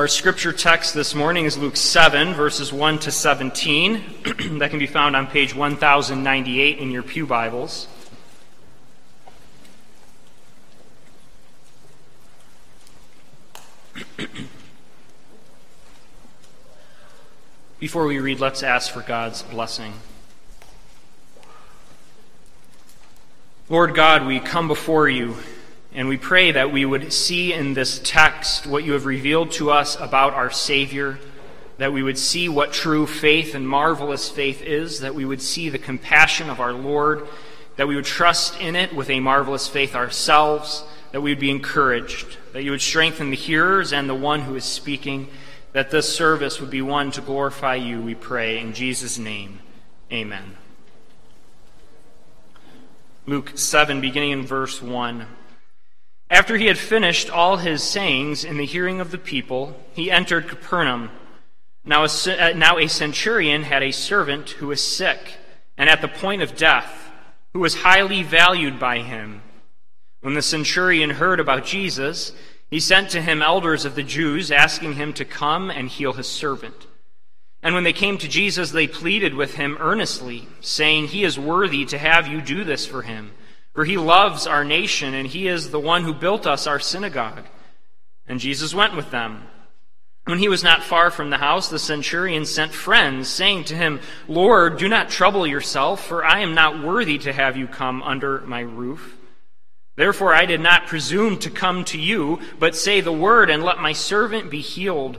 Our scripture text this morning is Luke 7, verses 1 to 17. that can be found on page 1098 in your Pew Bibles. Before we read, let's ask for God's blessing. Lord God, we come before you and we pray that we would see in this text what you have revealed to us about our Savior, that we would see what true faith and marvelous faith is, that we would see the compassion of our Lord, that we would trust in it with a marvelous faith ourselves, that we would be encouraged, that you would strengthen the hearers and the one who is speaking, that this service would be one to glorify you, we pray. In Jesus' name, amen. Luke 7, beginning in verse 1. After he had finished all his sayings in the hearing of the people, he entered Capernaum. Now a, uh, now a centurion had a servant who was sick and at the point of death, who was highly valued by him. When the centurion heard about Jesus, he sent to him elders of the Jews, asking him to come and heal his servant. And when they came to Jesus, they pleaded with him earnestly, saying, He is worthy to have you do this for him for he loves our nation, and he is the one who built us our synagogue. And Jesus went with them. When he was not far from the house, the centurion sent friends, saying to him, Lord, do not trouble yourself, for I am not worthy to have you come under my roof. Therefore I did not presume to come to you, but say the word, and let my servant be healed.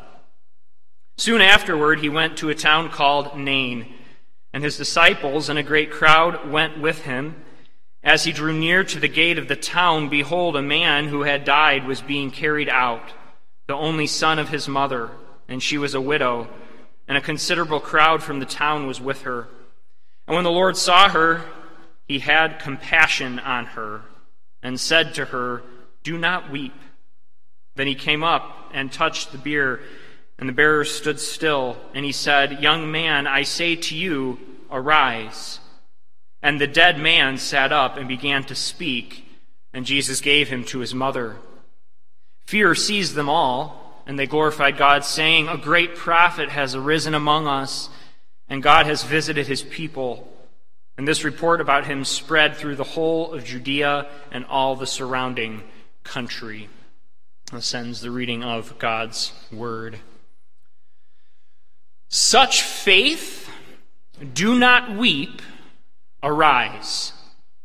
Soon afterward, he went to a town called Nain, and his disciples and a great crowd went with him. As he drew near to the gate of the town, behold, a man who had died was being carried out, the only son of his mother, and she was a widow, and a considerable crowd from the town was with her. And when the Lord saw her, he had compassion on her, and said to her, Do not weep. Then he came up and touched the bier and the bearer stood still, and he said, Young man, I say to you, arise. And the dead man sat up and began to speak, and Jesus gave him to his mother. Fear seized them all, and they glorified God, saying, A great prophet has arisen among us, and God has visited his people. And this report about him spread through the whole of Judea and all the surrounding country. This the reading of God's word. Such faith, do not weep, arise.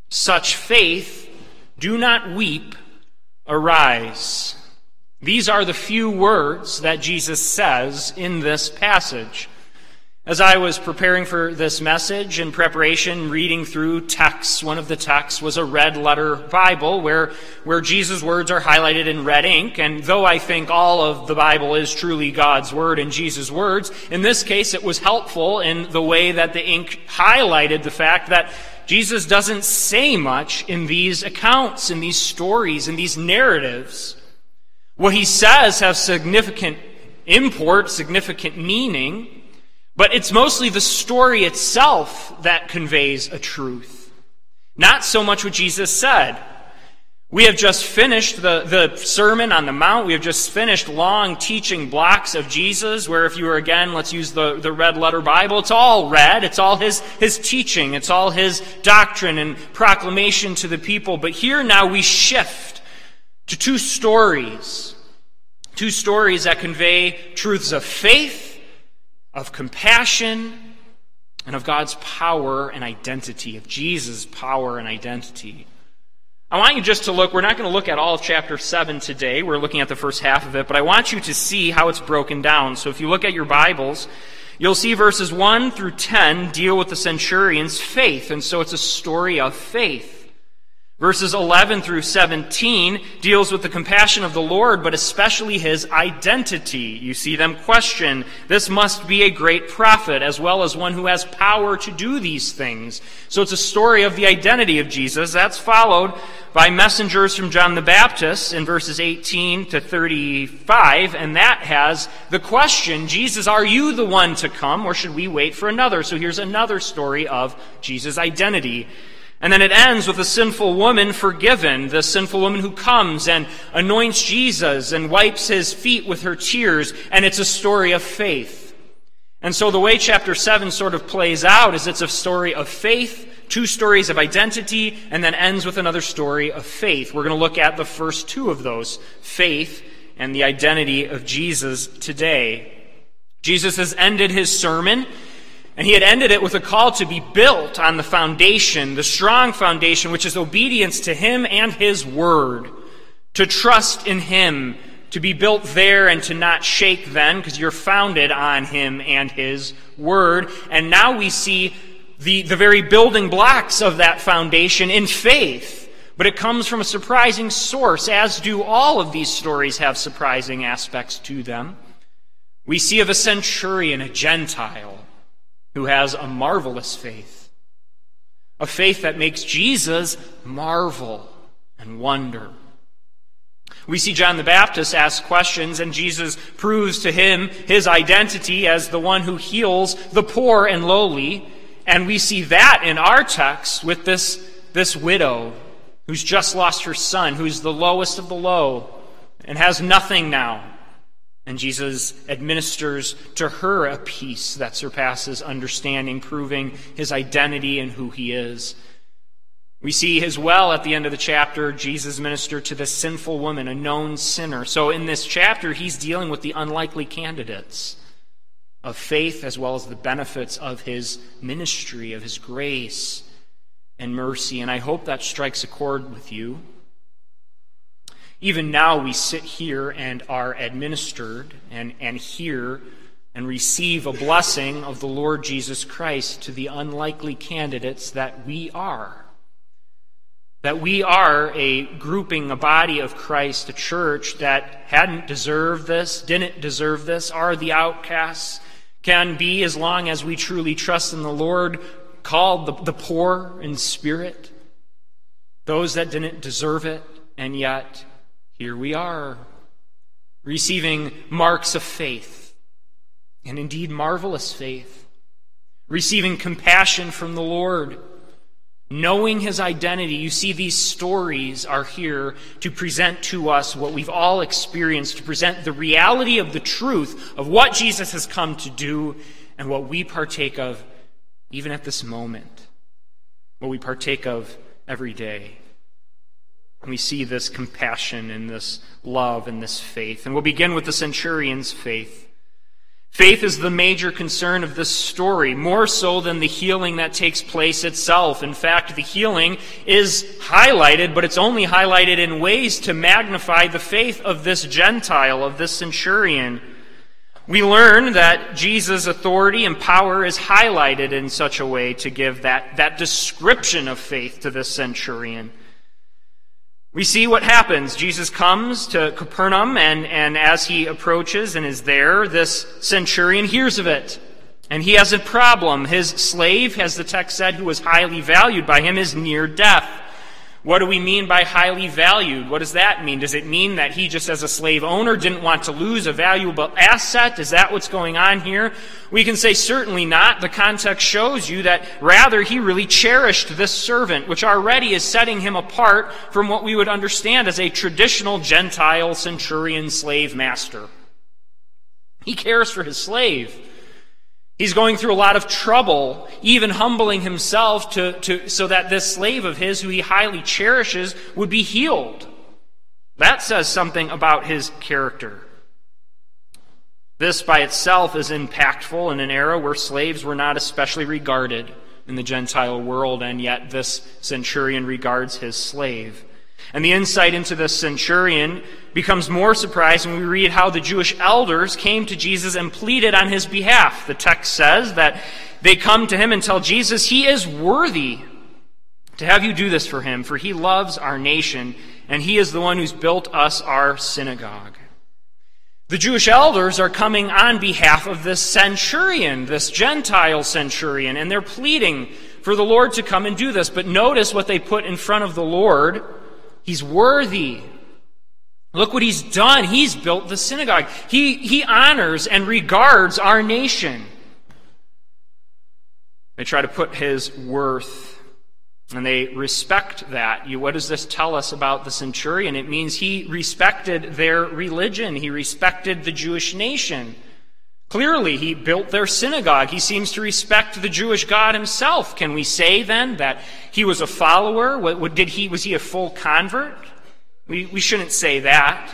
Such faith, do not weep, arise. These are the few words that Jesus says in this passage. As I was preparing for this message in preparation, reading through texts, one of the texts was a red letter Bible where, where Jesus' words are highlighted in red ink. And though I think all of the Bible is truly God's word and Jesus' words, in this case it was helpful in the way that the ink highlighted the fact that Jesus doesn't say much in these accounts, in these stories, in these narratives. What he says has significant import, significant meaning. But it's mostly the story itself that conveys a truth, not so much what Jesus said. We have just finished the, the Sermon on the Mount. We have just finished long teaching blocks of Jesus, where if you were again, let's use the, the red letter Bible, it's all red. It's all his, his teaching. It's all his doctrine and proclamation to the people. But here now we shift to two stories. Two stories that convey truths of faith of compassion and of God's power and identity, of Jesus' power and identity. I want you just to look, we're not going to look at all of chapter 7 today. We're looking at the first half of it, but I want you to see how it's broken down. So if you look at your Bibles, you'll see verses 1 through 10 deal with the centurion's faith, and so it's a story of faith. Verses 11 through 17 deals with the compassion of the Lord, but especially his identity. You see them question, this must be a great prophet, as well as one who has power to do these things. So it's a story of the identity of Jesus. That's followed by messengers from John the Baptist in verses 18 to 35, and that has the question, Jesus, are you the one to come, or should we wait for another? So here's another story of Jesus' identity. And then it ends with a sinful woman forgiven, the sinful woman who comes and anoints Jesus and wipes his feet with her tears, and it's a story of faith. And so the way chapter 7 sort of plays out is it's a story of faith, two stories of identity, and then ends with another story of faith. We're going to look at the first two of those, faith and the identity of Jesus today. Jesus has ended his sermon and he had ended it with a call to be built on the foundation, the strong foundation, which is obedience to him and his word, to trust in him, to be built there and to not shake then, because you're founded on him and his word. And now we see the, the very building blocks of that foundation in faith. But it comes from a surprising source, as do all of these stories have surprising aspects to them. We see of a centurion, a Gentile, who has a marvelous faith. A faith that makes Jesus marvel and wonder. We see John the Baptist ask questions, and Jesus proves to him his identity as the one who heals the poor and lowly. And we see that in our text with this, this widow who's just lost her son, who's the lowest of the low and has nothing now. And Jesus administers to her a peace that surpasses understanding, proving his identity and who he is. We see as well at the end of the chapter, Jesus ministered to the sinful woman, a known sinner. So in this chapter, he's dealing with the unlikely candidates of faith as well as the benefits of his ministry, of his grace and mercy. And I hope that strikes a chord with you. Even now, we sit here and are administered and, and hear and receive a blessing of the Lord Jesus Christ to the unlikely candidates that we are. That we are a grouping, a body of Christ, a church that hadn't deserved this, didn't deserve this, are the outcasts, can be, as long as we truly trust in the Lord, called the, the poor in spirit, those that didn't deserve it, and yet here we are, receiving marks of faith, and indeed marvelous faith, receiving compassion from the Lord, knowing his identity. You see, these stories are here to present to us what we've all experienced, to present the reality of the truth of what Jesus has come to do and what we partake of even at this moment, what we partake of every day. We see this compassion and this love and this faith. And we'll begin with the centurion's faith. Faith is the major concern of this story, more so than the healing that takes place itself. In fact, the healing is highlighted, but it's only highlighted in ways to magnify the faith of this Gentile, of this centurion. We learn that Jesus' authority and power is highlighted in such a way to give that, that description of faith to this centurion. We see what happens. Jesus comes to Capernaum, and, and as he approaches and is there, this centurion hears of it. And he has a problem. His slave, as the text said, who was highly valued by him, is near death. What do we mean by highly valued? What does that mean? Does it mean that he, just as a slave owner, didn't want to lose a valuable asset? Is that what's going on here? We can say certainly not. The context shows you that rather he really cherished this servant, which already is setting him apart from what we would understand as a traditional Gentile centurion slave master. He cares for his slave. He's going through a lot of trouble, even humbling himself to, to, so that this slave of his, who he highly cherishes, would be healed. That says something about his character. This by itself is impactful in an era where slaves were not especially regarded in the Gentile world, and yet this centurion regards his slave. And the insight into the centurion becomes more surprising when we read how the Jewish elders came to Jesus and pleaded on his behalf. The text says that they come to him and tell Jesus he is worthy to have you do this for him, for he loves our nation, and he is the one who's built us our synagogue. The Jewish elders are coming on behalf of this centurion, this Gentile centurion, and they're pleading for the Lord to come and do this. But notice what they put in front of the Lord. He's worthy. Look what he's done. He's built the synagogue. He, he honors and regards our nation. They try to put his worth and they respect that. You, what does this tell us about the centurion? It means he respected their religion. He respected the Jewish nation. Clearly, he built their synagogue. He seems to respect the Jewish God himself. Can we say then that he was a follower? What, did he, was he a full convert? We, we shouldn't say that.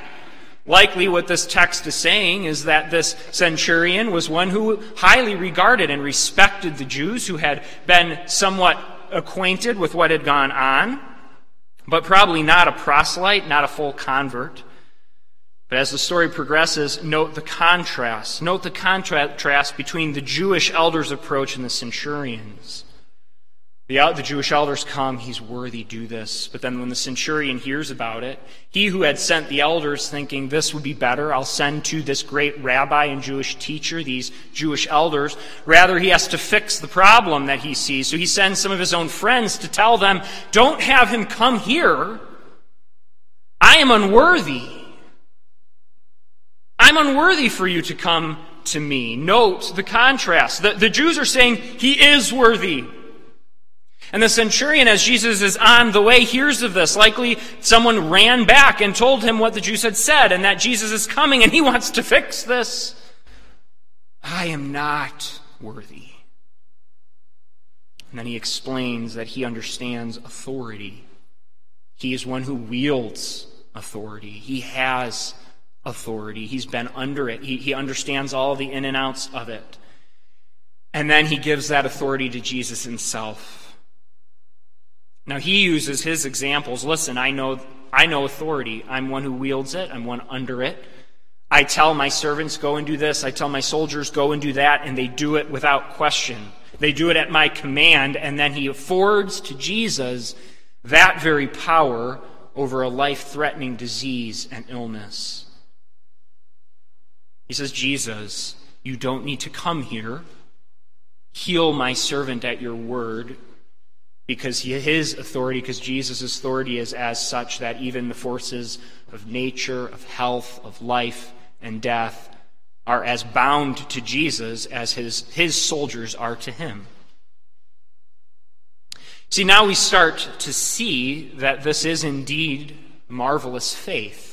Likely, what this text is saying is that this centurion was one who highly regarded and respected the Jews, who had been somewhat acquainted with what had gone on, but probably not a proselyte, not a full convert. But as the story progresses, note the contrast. Note the contrast between the Jewish elders' approach and the centurions. The, the Jewish elders come, he's worthy, do this. But then when the centurion hears about it, he who had sent the elders thinking this would be better, I'll send to this great rabbi and Jewish teacher, these Jewish elders, rather he has to fix the problem that he sees. So he sends some of his own friends to tell them, don't have him come here. I am unworthy. I'm unworthy for you to come to me. Note the contrast. The, the Jews are saying he is worthy. And the centurion, as Jesus is on the way, hears of this. Likely someone ran back and told him what the Jews had said and that Jesus is coming and he wants to fix this. I am not worthy. And then he explains that he understands authority. He is one who wields authority. He has authority. He's been under it. He, he understands all the in and outs of it. And then he gives that authority to Jesus himself. Now he uses his examples. Listen, I know I know authority. I'm one who wields it. I'm one under it. I tell my servants go and do this. I tell my soldiers go and do that and they do it without question. They do it at my command and then he affords to Jesus that very power over a life-threatening disease and illness. He says, "Jesus, you don't need to come here. Heal my servant at your word." because his authority, because Jesus' authority is as such that even the forces of nature, of health, of life, and death are as bound to Jesus as his, his soldiers are to him. See, now we start to see that this is indeed marvelous faith.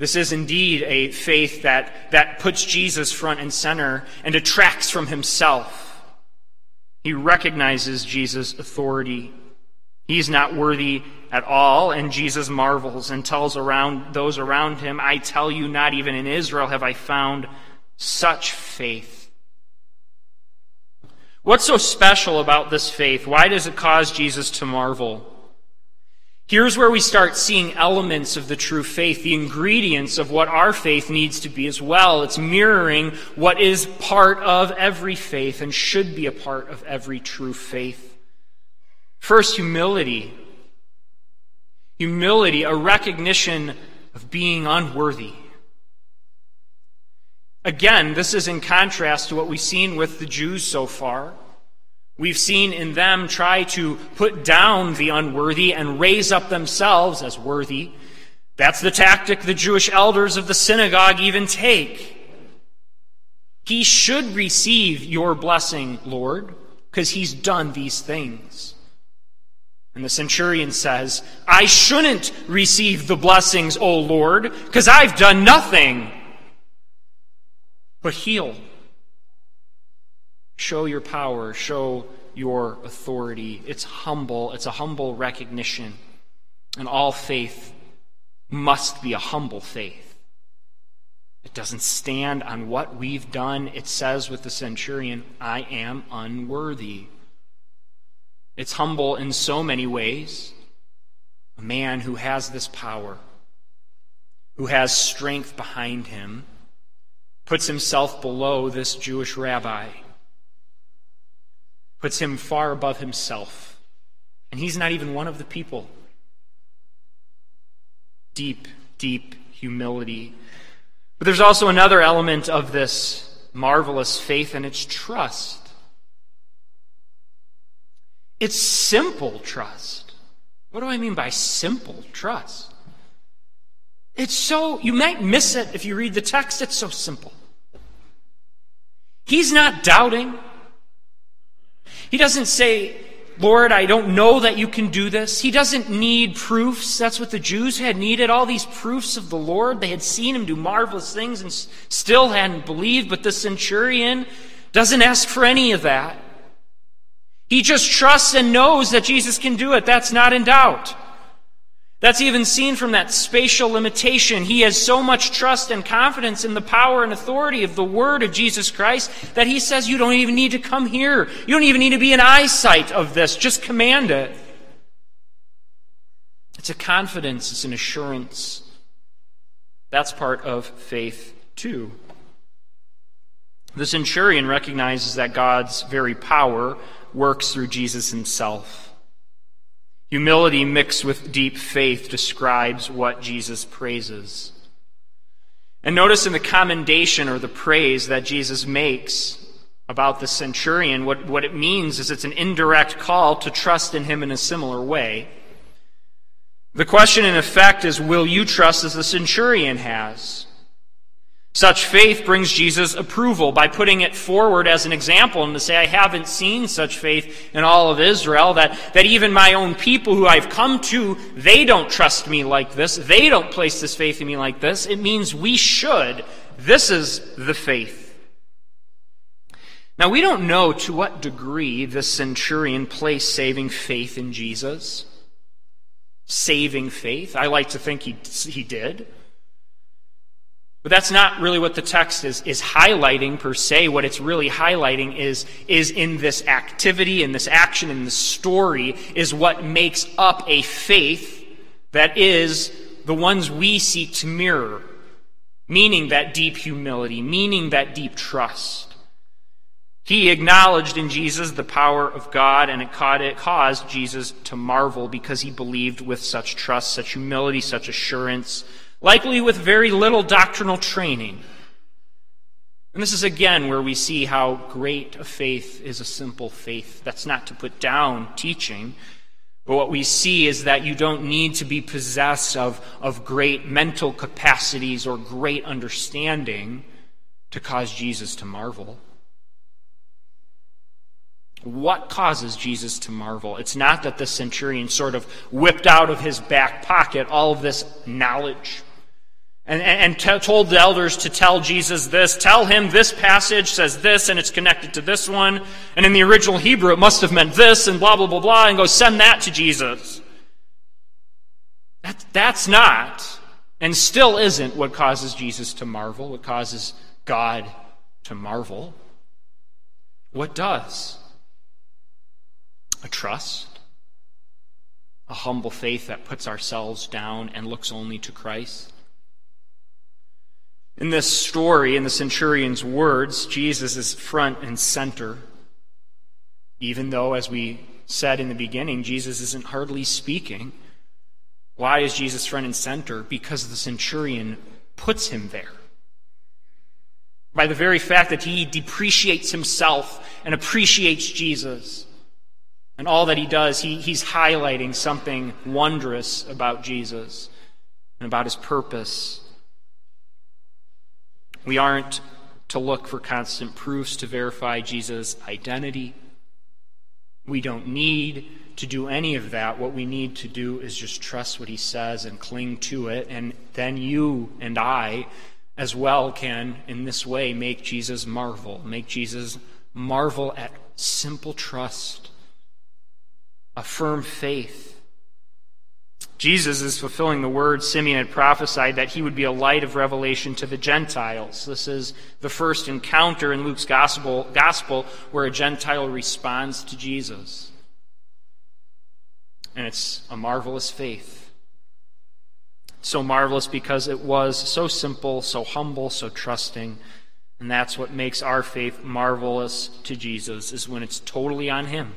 This is indeed a faith that, that puts Jesus front and center and detracts from himself he recognizes Jesus' authority. He's not worthy at all, and Jesus marvels and tells around those around him, I tell you, not even in Israel have I found such faith. What's so special about this faith? Why does it cause Jesus to marvel? Here's where we start seeing elements of the true faith, the ingredients of what our faith needs to be as well. It's mirroring what is part of every faith and should be a part of every true faith. First, humility. Humility, a recognition of being unworthy. Again, this is in contrast to what we've seen with the Jews so far. We've seen in them try to put down the unworthy and raise up themselves as worthy. That's the tactic the Jewish elders of the synagogue even take. He should receive your blessing, Lord, because he's done these things. And the centurion says, I shouldn't receive the blessings, O Lord, because I've done nothing but heal. Show your power, show your authority. It's humble, it's a humble recognition. And all faith must be a humble faith. It doesn't stand on what we've done. It says with the centurion, I am unworthy. It's humble in so many ways. A man who has this power, who has strength behind him, puts himself below this Jewish rabbi puts him far above himself, And he's not even one of the people. Deep, deep humility. But there's also another element of this marvelous faith, and it's trust. It's simple trust. What do I mean by simple trust? It's so, you might miss it if you read the text, it's so simple. He's not doubting. He doesn't say, Lord, I don't know that you can do this. He doesn't need proofs. That's what the Jews had needed, all these proofs of the Lord. They had seen him do marvelous things and still hadn't believed, but the centurion doesn't ask for any of that. He just trusts and knows that Jesus can do it. That's not in doubt. That's even seen from that spatial limitation. He has so much trust and confidence in the power and authority of the Word of Jesus Christ that he says, You don't even need to come here. You don't even need to be in eyesight of this. Just command it. It's a confidence, it's an assurance. That's part of faith, too. The centurion recognizes that God's very power works through Jesus himself. Humility mixed with deep faith describes what Jesus praises. And notice in the commendation or the praise that Jesus makes about the centurion, what, what it means is it's an indirect call to trust in him in a similar way. The question, in effect, is will you trust as the centurion has? Such faith brings Jesus approval by putting it forward as an example and to say, I haven't seen such faith in all of Israel, that, that even my own people who I've come to, they don't trust me like this. They don't place this faith in me like this. It means we should. This is the faith. Now, we don't know to what degree the centurion placed saving faith in Jesus. Saving faith. I like to think he, he did. But that's not really what the text is, is highlighting per se. What it's really highlighting is, is in this activity, in this action, in this story, is what makes up a faith that is the ones we seek to mirror. Meaning that deep humility, meaning that deep trust. He acknowledged in Jesus the power of God, and it caused Jesus to marvel because he believed with such trust, such humility, such assurance likely with very little doctrinal training. And this is again where we see how great a faith is a simple faith. That's not to put down teaching, but what we see is that you don't need to be possessed of, of great mental capacities or great understanding to cause Jesus to marvel. What causes Jesus to marvel? It's not that the centurion sort of whipped out of his back pocket all of this knowledge and, and t- told the elders to tell Jesus this. Tell him this passage says this, and it's connected to this one. And in the original Hebrew, it must have meant this, and blah, blah, blah, blah, and go send that to Jesus. That, that's not, and still isn't, what causes Jesus to marvel, what causes God to marvel. What does? A trust, a humble faith that puts ourselves down and looks only to Christ. In this story, in the centurion's words, Jesus is front and center. Even though, as we said in the beginning, Jesus isn't hardly speaking. Why is Jesus front and center? Because the centurion puts him there. By the very fact that he depreciates himself and appreciates Jesus. And all that he does, he, he's highlighting something wondrous about Jesus and about his purpose we aren't to look for constant proofs to verify Jesus' identity. We don't need to do any of that. What we need to do is just trust what he says and cling to it. And then you and I, as well, can, in this way, make Jesus marvel. Make Jesus marvel at simple trust, a firm faith Jesus is fulfilling the word Simeon had prophesied that he would be a light of revelation to the Gentiles. This is the first encounter in Luke's gospel, gospel where a Gentile responds to Jesus. And it's a marvelous faith. So marvelous because it was so simple, so humble, so trusting. And that's what makes our faith marvelous to Jesus, is when it's totally on Him.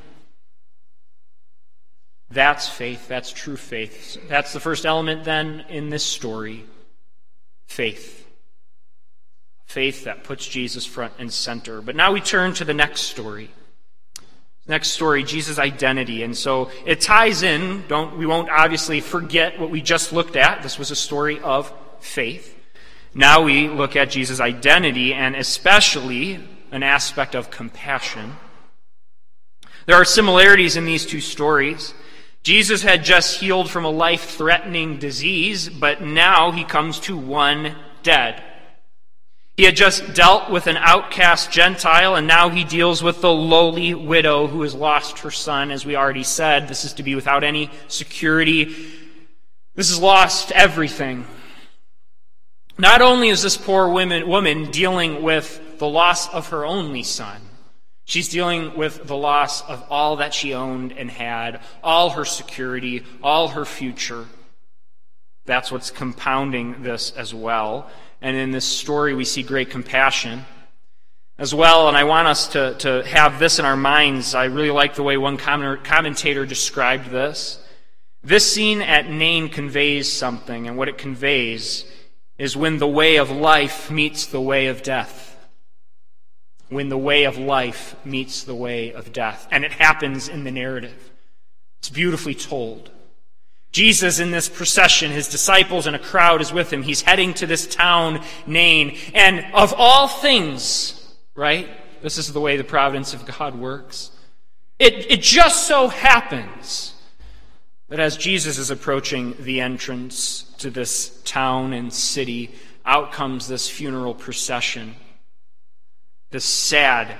That's faith. That's true faith. That's the first element then in this story faith. Faith that puts Jesus front and center. But now we turn to the next story. Next story, Jesus' identity. And so it ties in. Don't, we won't obviously forget what we just looked at. This was a story of faith. Now we look at Jesus' identity and especially an aspect of compassion. There are similarities in these two stories. Jesus had just healed from a life threatening disease, but now he comes to one dead. He had just dealt with an outcast Gentile, and now he deals with the lowly widow who has lost her son. As we already said, this is to be without any security. This has lost everything. Not only is this poor woman, woman dealing with the loss of her only son, she's dealing with the loss of all that she owned and had, all her security, all her future. That's what's compounding this as well. And in this story, we see great compassion as well. And I want us to, to have this in our minds. I really like the way one commentator described this. This scene at Nain conveys something, and what it conveys is when the way of life meets the way of death. When the way of life meets the way of death. And it happens in the narrative. It's beautifully told. Jesus in this procession, his disciples and a crowd is with him. He's heading to this town, Nain. And of all things, right? This is the way the providence of God works. It, it just so happens that as Jesus is approaching the entrance to this town and city, out comes this funeral procession. This sad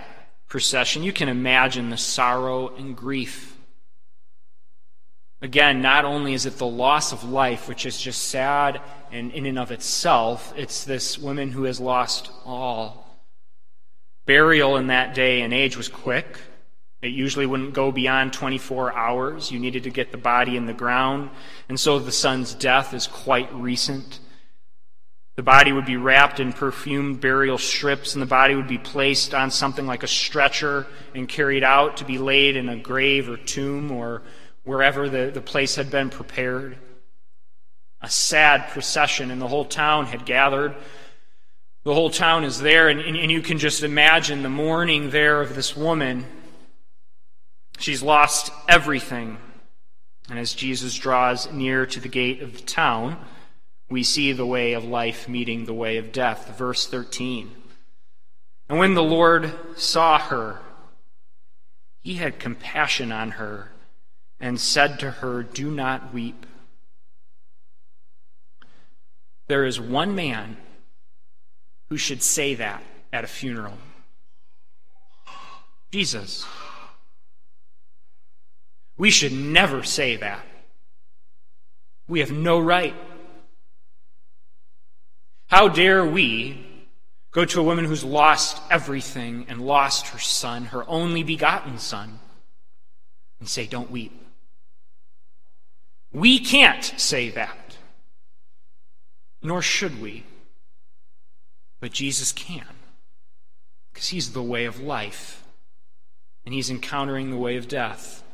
procession. You can imagine the sorrow and grief Again, not only is it the loss of life, which is just sad and in and of itself, it's this woman who has lost all. Burial in that day and age was quick. It usually wouldn't go beyond 24 hours. You needed to get the body in the ground. And so the son's death is quite recent. The body would be wrapped in perfumed burial strips, and the body would be placed on something like a stretcher and carried out to be laid in a grave or tomb or wherever the, the place had been prepared. A sad procession, and the whole town had gathered. The whole town is there, and, and, and you can just imagine the mourning there of this woman. She's lost everything. And as Jesus draws near to the gate of the town, we see the way of life meeting the way of death. Verse 13. And when the Lord saw her, he had compassion on her and said to her, Do not weep. There is one man who should say that at a funeral Jesus. We should never say that. We have no right. How dare we go to a woman who's lost everything and lost her son, her only begotten son, and say, Don't weep? We can't say that, nor should we. But Jesus can, because he's the way of life, and he's encountering the way of death.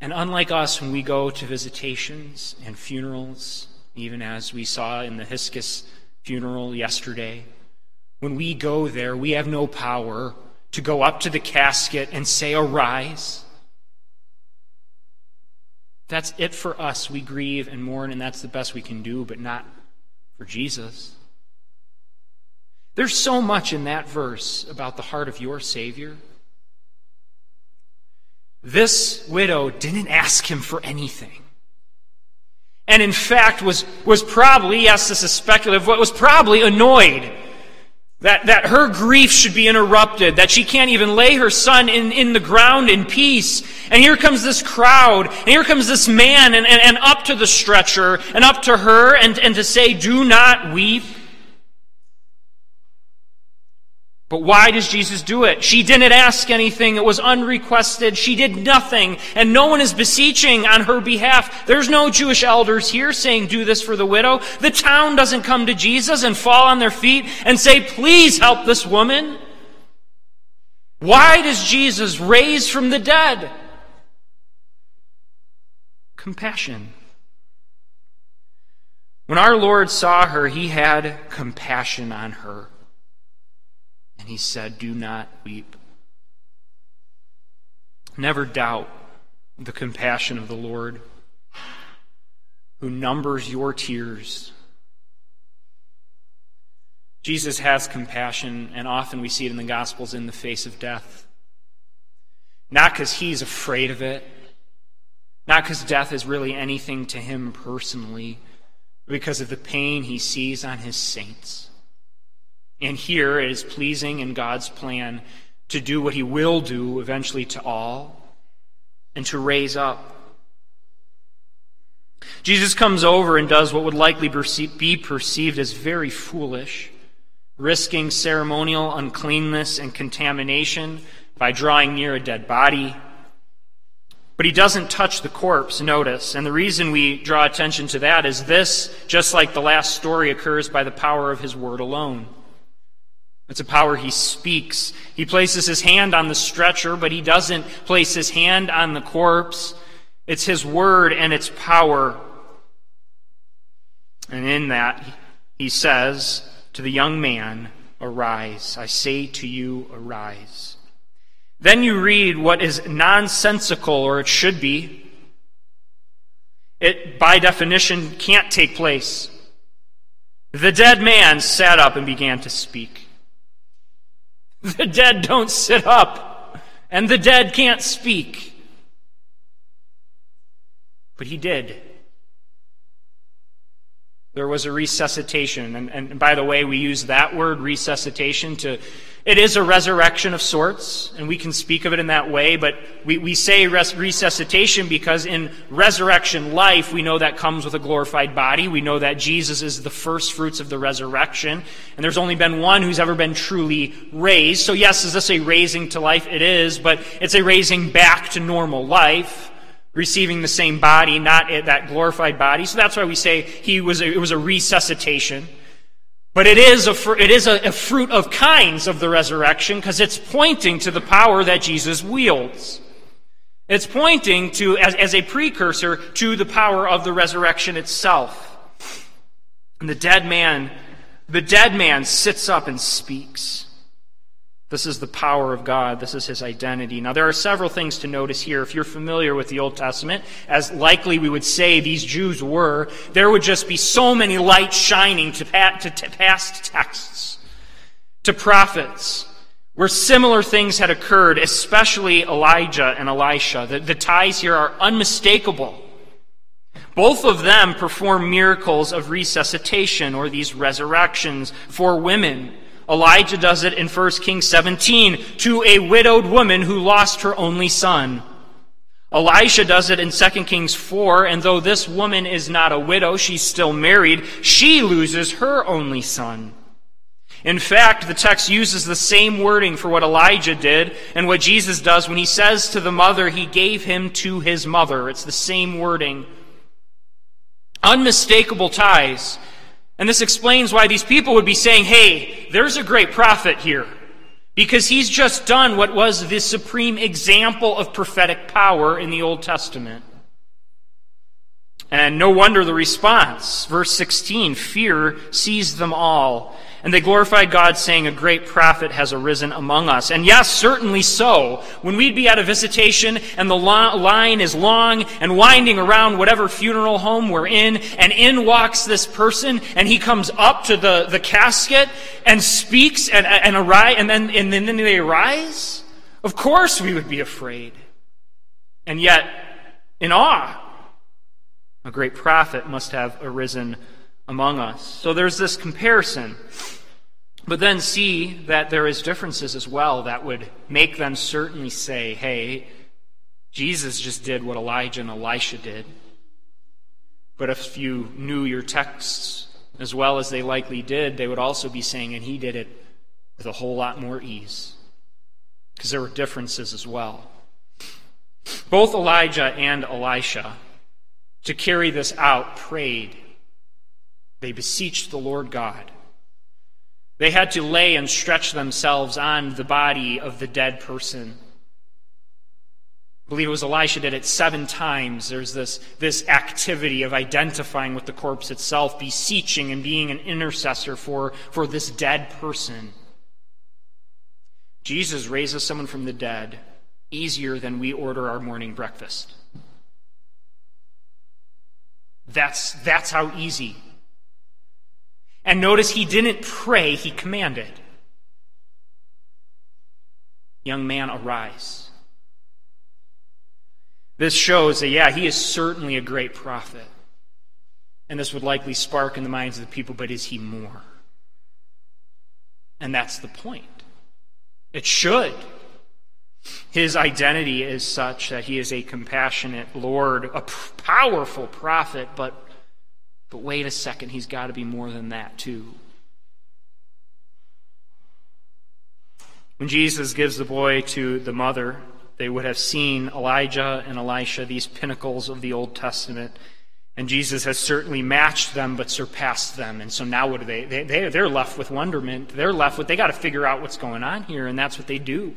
And unlike us, when we go to visitations and funerals, even as we saw in the Hiscus funeral yesterday, when we go there, we have no power to go up to the casket and say, Arise. That's it for us. We grieve and mourn, and that's the best we can do, but not for Jesus. There's so much in that verse about the heart of your Savior. This widow didn't ask him for anything. And in fact, was, was probably, yes, this is speculative, but was probably annoyed that, that her grief should be interrupted, that she can't even lay her son in, in the ground in peace. And here comes this crowd, and here comes this man, and, and, and up to the stretcher, and up to her, and, and to say, Do not weep. But why does Jesus do it? She didn't ask anything. It was unrequested. She did nothing. And no one is beseeching on her behalf. There's no Jewish elders here saying, do this for the widow. The town doesn't come to Jesus and fall on their feet and say, please help this woman. Why does Jesus raise from the dead? compassion. When our Lord saw her, he had compassion on her. And he said, Do not weep. Never doubt the compassion of the Lord, who numbers your tears. Jesus has compassion, and often we see it in the Gospels in the face of death. Not because he's afraid of it, not because death is really anything to him personally, but because of the pain he sees on his saints. And here it is pleasing in God's plan to do what he will do eventually to all and to raise up. Jesus comes over and does what would likely be perceived as very foolish, risking ceremonial uncleanness and contamination by drawing near a dead body. But he doesn't touch the corpse, notice. And the reason we draw attention to that is this, just like the last story, occurs by the power of his word alone. It's a power he speaks. He places his hand on the stretcher, but he doesn't place his hand on the corpse. It's his word and its power. And in that, he says to the young man, Arise. I say to you, arise. Then you read what is nonsensical, or it should be. It, by definition, can't take place. The dead man sat up and began to speak. The dead don't sit up, and the dead can't speak. But he did. There was a resuscitation. And, and by the way, we use that word, resuscitation, to it is a resurrection of sorts, and we can speak of it in that way, but we, we say res- resuscitation because in resurrection life, we know that comes with a glorified body. We know that Jesus is the first fruits of the resurrection, and there's only been one who's ever been truly raised. So, yes, is this a raising to life? It is, but it's a raising back to normal life receiving the same body, not that glorified body. So that's why we say he was a, it was a resuscitation. But it is, a, it is a, a fruit of kinds of the resurrection because it's pointing to the power that Jesus wields. It's pointing to, as, as a precursor, to the power of the resurrection itself. And the dead man, the dead man sits up and speaks. This is the power of God. This is his identity. Now, there are several things to notice here. If you're familiar with the Old Testament, as likely we would say these Jews were, there would just be so many lights shining to, past texts, to prophets, where similar things had occurred, especially Elijah and Elisha. The, the ties here are unmistakable. Both of them perform miracles of resuscitation or these resurrections for women. Elijah does it in 1 Kings 17 to a widowed woman who lost her only son. Elisha does it in 2 Kings 4, and though this woman is not a widow, she's still married, she loses her only son. In fact, the text uses the same wording for what Elijah did and what Jesus does when he says to the mother, he gave him to his mother. It's the same wording. Unmistakable ties. And this explains why these people would be saying, hey, there's a great prophet here. Because he's just done what was the supreme example of prophetic power in the Old Testament. And no wonder the response. Verse 16 fear seized them all and they glorified God, saying, A great prophet has arisen among us. And yes, certainly so. When we'd be at a visitation and the line is long and winding around whatever funeral home we're in, and in walks this person, and he comes up to the, the casket and speaks and, and, arise, and, then, and then they arise, of course we would be afraid. And yet, in awe, a great prophet must have arisen among us. So there's this comparison. But then see that there is differences as well that would make them certainly say, hey, Jesus just did what Elijah and Elisha did. But if you knew your texts as well as they likely did, they would also be saying, and he did it with a whole lot more ease. Because there were differences as well. Both Elijah and Elisha, to carry this out, prayed. They beseeched the Lord God they had to lay and stretch themselves on the body of the dead person. I believe it was Elisha did it seven times. There's this, this activity of identifying with the corpse itself, beseeching and being an intercessor for, for this dead person. Jesus raises someone from the dead easier than we order our morning breakfast. That's, that's how easy. And notice he didn't pray, he commanded. Young man, arise. This shows that, yeah, he is certainly a great prophet. And this would likely spark in the minds of the people, but is he more? And that's the point. It should. His identity is such that he is a compassionate Lord, a powerful prophet, but, but wait a second, he's got to be more than that, too. When Jesus gives the boy to the mother, they would have seen Elijah and Elisha, these pinnacles of the Old Testament. And Jesus has certainly matched them, but surpassed them. And so now what do they, they, they they're left with wonderment. They're left with, they got to figure out what's going on here, and that's what they do.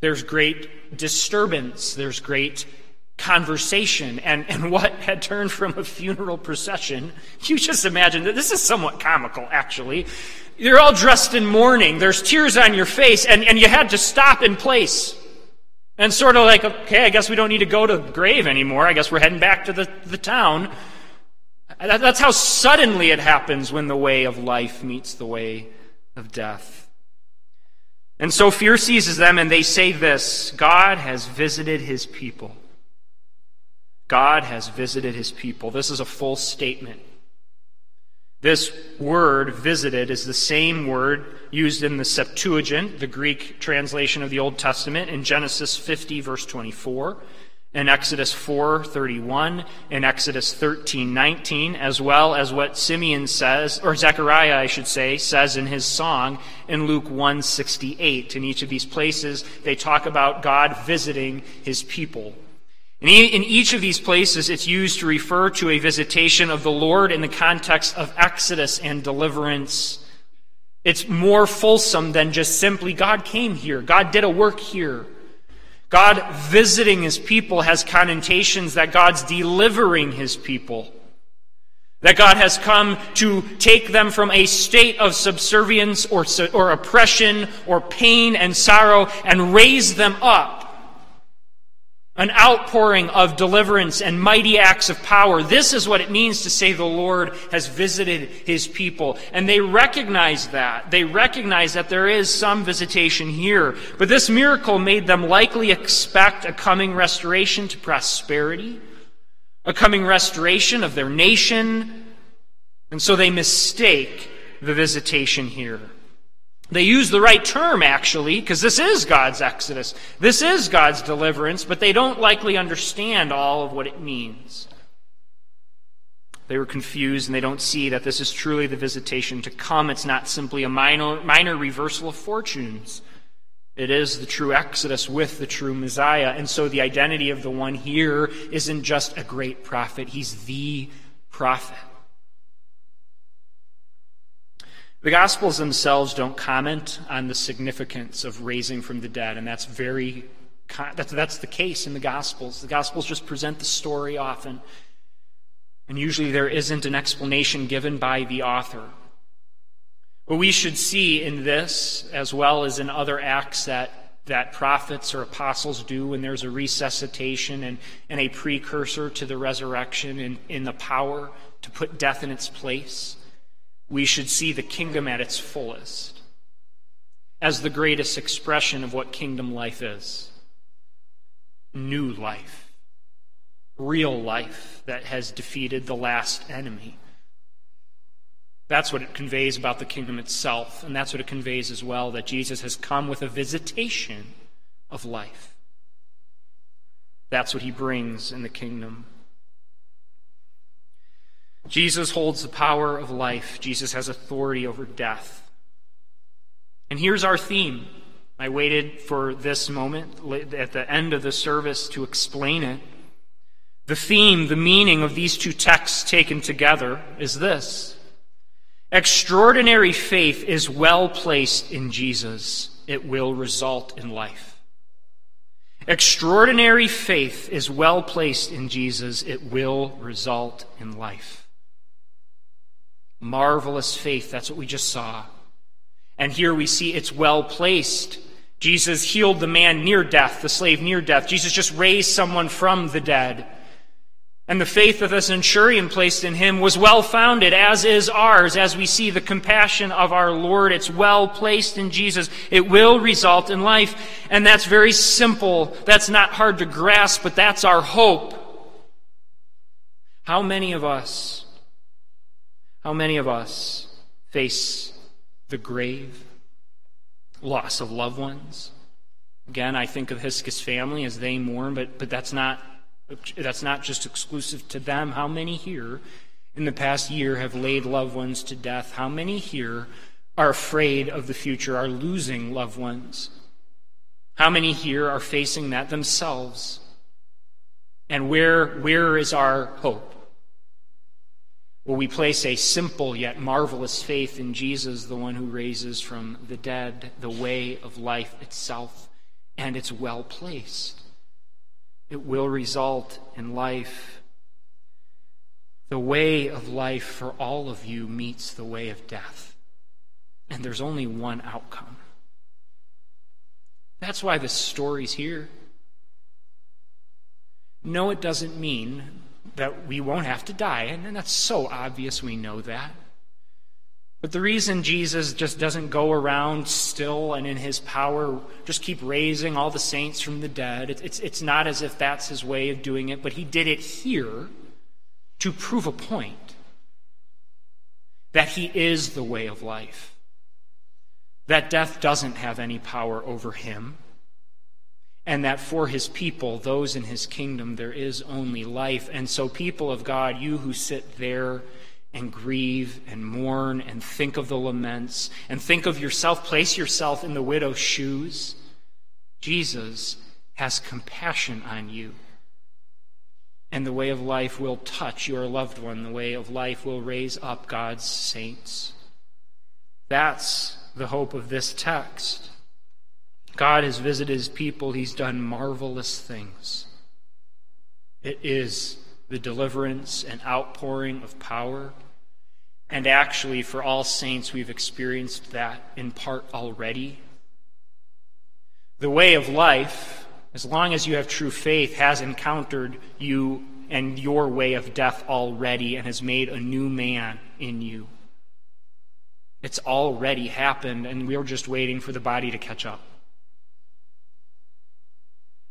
There's great disturbance. There's great conversation. And, and what had turned from a funeral procession, you just imagine that this is somewhat comical, actually. You're all dressed in mourning. There's tears on your face, and, and you had to stop in place. And sort of like, okay, I guess we don't need to go to the grave anymore. I guess we're heading back to the, the town. That's how suddenly it happens when the way of life meets the way of death. And so fear seizes them, and they say this God has visited his people. God has visited his people. This is a full statement. This word, visited, is the same word used in the Septuagint, the Greek translation of the Old Testament, in Genesis 50, verse 24 in Exodus 4:31, in Exodus 13:19, as well as what Simeon says, or Zechariah, I should say, says in his song in Luke 1:68. In each of these places, they talk about God visiting his people. In each of these places, it's used to refer to a visitation of the Lord in the context of Exodus and deliverance. It's more fulsome than just simply God came here, God did a work here. God visiting his people has connotations that God's delivering his people. That God has come to take them from a state of subservience or, or oppression or pain and sorrow and raise them up an outpouring of deliverance and mighty acts of power. This is what it means to say the Lord has visited his people. And they recognize that. They recognize that there is some visitation here. But this miracle made them likely expect a coming restoration to prosperity, a coming restoration of their nation. And so they mistake the visitation here. They use the right term, actually, because this is God's exodus. This is God's deliverance, but they don't likely understand all of what it means. They were confused and they don't see that this is truly the visitation to come. It's not simply a minor, minor reversal of fortunes. It is the true exodus with the true Messiah. And so the identity of the one here isn't just a great prophet, he's the prophet. The Gospels themselves don't comment on the significance of raising from the dead, and that's very that's, that's the case in the Gospels. The Gospels just present the story often, and usually there isn't an explanation given by the author. But we should see in this, as well as in other acts that, that prophets or apostles do when there's a resuscitation and, and a precursor to the resurrection and in the power to put death in its place we should see the kingdom at its fullest as the greatest expression of what kingdom life is new life, real life that has defeated the last enemy. That's what it conveys about the kingdom itself, and that's what it conveys as well that Jesus has come with a visitation of life. That's what he brings in the kingdom. Jesus holds the power of life. Jesus has authority over death. And here's our theme. I waited for this moment at the end of the service to explain it. The theme, the meaning of these two texts taken together is this Extraordinary faith is well placed in Jesus, it will result in life. Extraordinary faith is well placed in Jesus, it will result in life. Marvelous faith, that's what we just saw. And here we see it's well placed. Jesus healed the man near death, the slave near death. Jesus just raised someone from the dead. And the faith that the centurion placed in him was well founded, as is ours, as we see the compassion of our Lord. It's well placed in Jesus. It will result in life. And that's very simple. That's not hard to grasp, but that's our hope. How many of us, how many of us face the grave, loss of loved ones? Again, I think of Hiska's family as they mourn, but, but that's not that's not just exclusive to them. How many here in the past year have laid loved ones to death? How many here are afraid of the future, are losing loved ones? How many here are facing that themselves? And where, where is our hope? Will we place a simple yet marvelous faith in Jesus, the one who raises from the dead, the way of life itself, and it's well placed? it will result in life. The way of life for all of you meets the way of death. And there's only one outcome. That's why the story's here. No, it doesn't mean that we won't have to die. And that's so obvious, we know that. But the reason Jesus just doesn't go around still and in his power just keep raising all the saints from the dead, it's, it's not as if that's his way of doing it, but he did it here to prove a point that he is the way of life, that death doesn't have any power over him, and that for his people, those in his kingdom, there is only life. And so, people of God, you who sit there, and grieve and mourn and think of the laments and think of yourself, place yourself in the widow's shoes. Jesus has compassion on you. And the way of life will touch your loved one. The way of life will raise up God's saints. That's the hope of this text. God has visited his people, he's done marvelous things. It is the deliverance and outpouring of power and actually, for all saints, we've experienced that in part already. The way of life, as long as you have true faith, has encountered you and your way of death already and has made a new man in you. It's already happened, and we're just waiting for the body to catch up.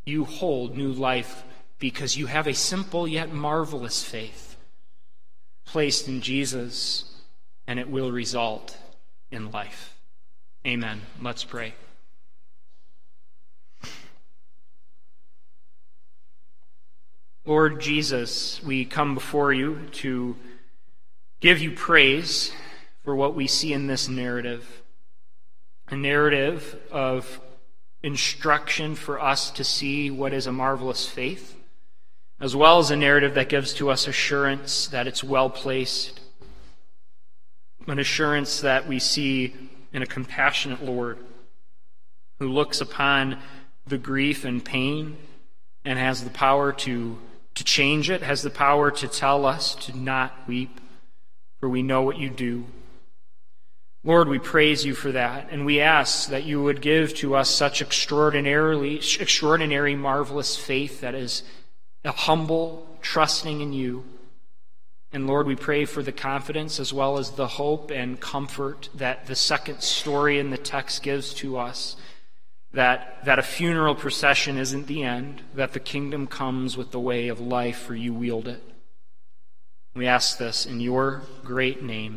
You hold new life because you have a simple yet marvelous faith placed in Jesus, and it will result in life. Amen. Let's pray. Lord Jesus, we come before you to give you praise for what we see in this narrative a narrative of instruction for us to see what is a marvelous faith as well as a narrative that gives to us assurance that it's well placed, an assurance that we see in a compassionate Lord who looks upon the grief and pain and has the power to, to change it, has the power to tell us to not weep, for we know what you do. Lord, we praise you for that, and we ask that you would give to us such extraordinarily, extraordinary, marvelous faith that is a humble, trusting in you. And Lord, we pray for the confidence as well as the hope and comfort that the second story in the text gives to us that, that a funeral procession isn't the end, that the kingdom comes with the way of life, for you wield it. We ask this in your great name.